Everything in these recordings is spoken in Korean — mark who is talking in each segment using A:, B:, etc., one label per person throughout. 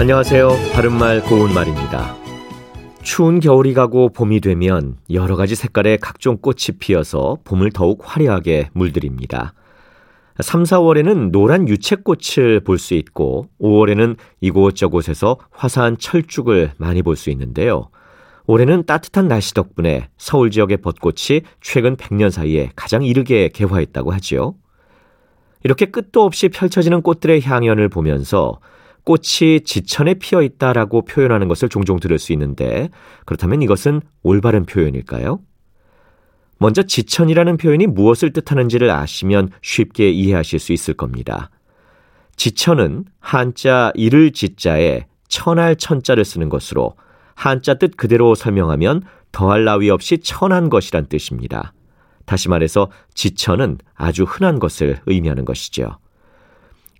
A: 안녕하세요. 바른말 고운말입니다. 추운 겨울이 가고 봄이 되면 여러 가지 색깔의 각종 꽃이 피어서 봄을 더욱 화려하게 물들입니다. 3, 4월에는 노란 유채꽃을 볼 수 있고 5월에는 이곳저곳에서 화사한 철쭉을 많이 볼 수 있는데요. 올해는 따뜻한 날씨 덕분에 서울 지역의 벚꽃이 최근 100년 사이에 가장 이르게 개화했다고 하지요. 이렇게 끝도 없이 펼쳐지는 꽃들의 향연을 보면서 꽃이 지천에 피어 있다라고 표현하는 것을 종종 들을 수 있는데 그렇다면 이것은 올바른 표현일까요? 먼저 지천이라는 표현이 무엇을 뜻하는지를 아시면 쉽게 이해하실 수 있을 겁니다. 지천은 한자 이를 지자에 천할 천자를 쓰는 것으로 한자 뜻 그대로 설명하면 더할 나위 없이 천한 것이란 뜻입니다. 다시 말해서 지천은 아주 흔한 것을 의미하는 것이죠.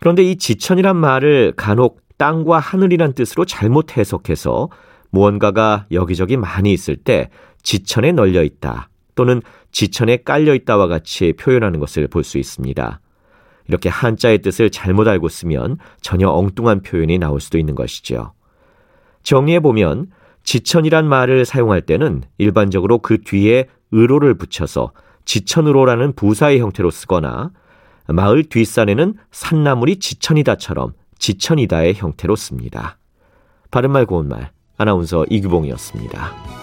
A: 그런데 이 지천이란 말을 간혹 땅과 하늘이란 뜻으로 잘못 해석해서 무언가가 여기저기 많이 있을 때 지천에 널려 있다 또는 지천에 깔려 있다와 같이 표현하는 것을 볼 수 있습니다. 이렇게 한자의 뜻을 잘못 알고 쓰면 전혀 엉뚱한 표현이 나올 수도 있는 것이죠. 정리해 보면 지천이란 말을 사용할 때는 일반적으로 그 뒤에 의로를 붙여서 지천으로라는 부사의 형태로 쓰거나 마을 뒷산에는 산나물이 지천이다처럼 지천이다의 형태로 씁니다. 바른말 고운말 아나운서 이규봉이었습니다.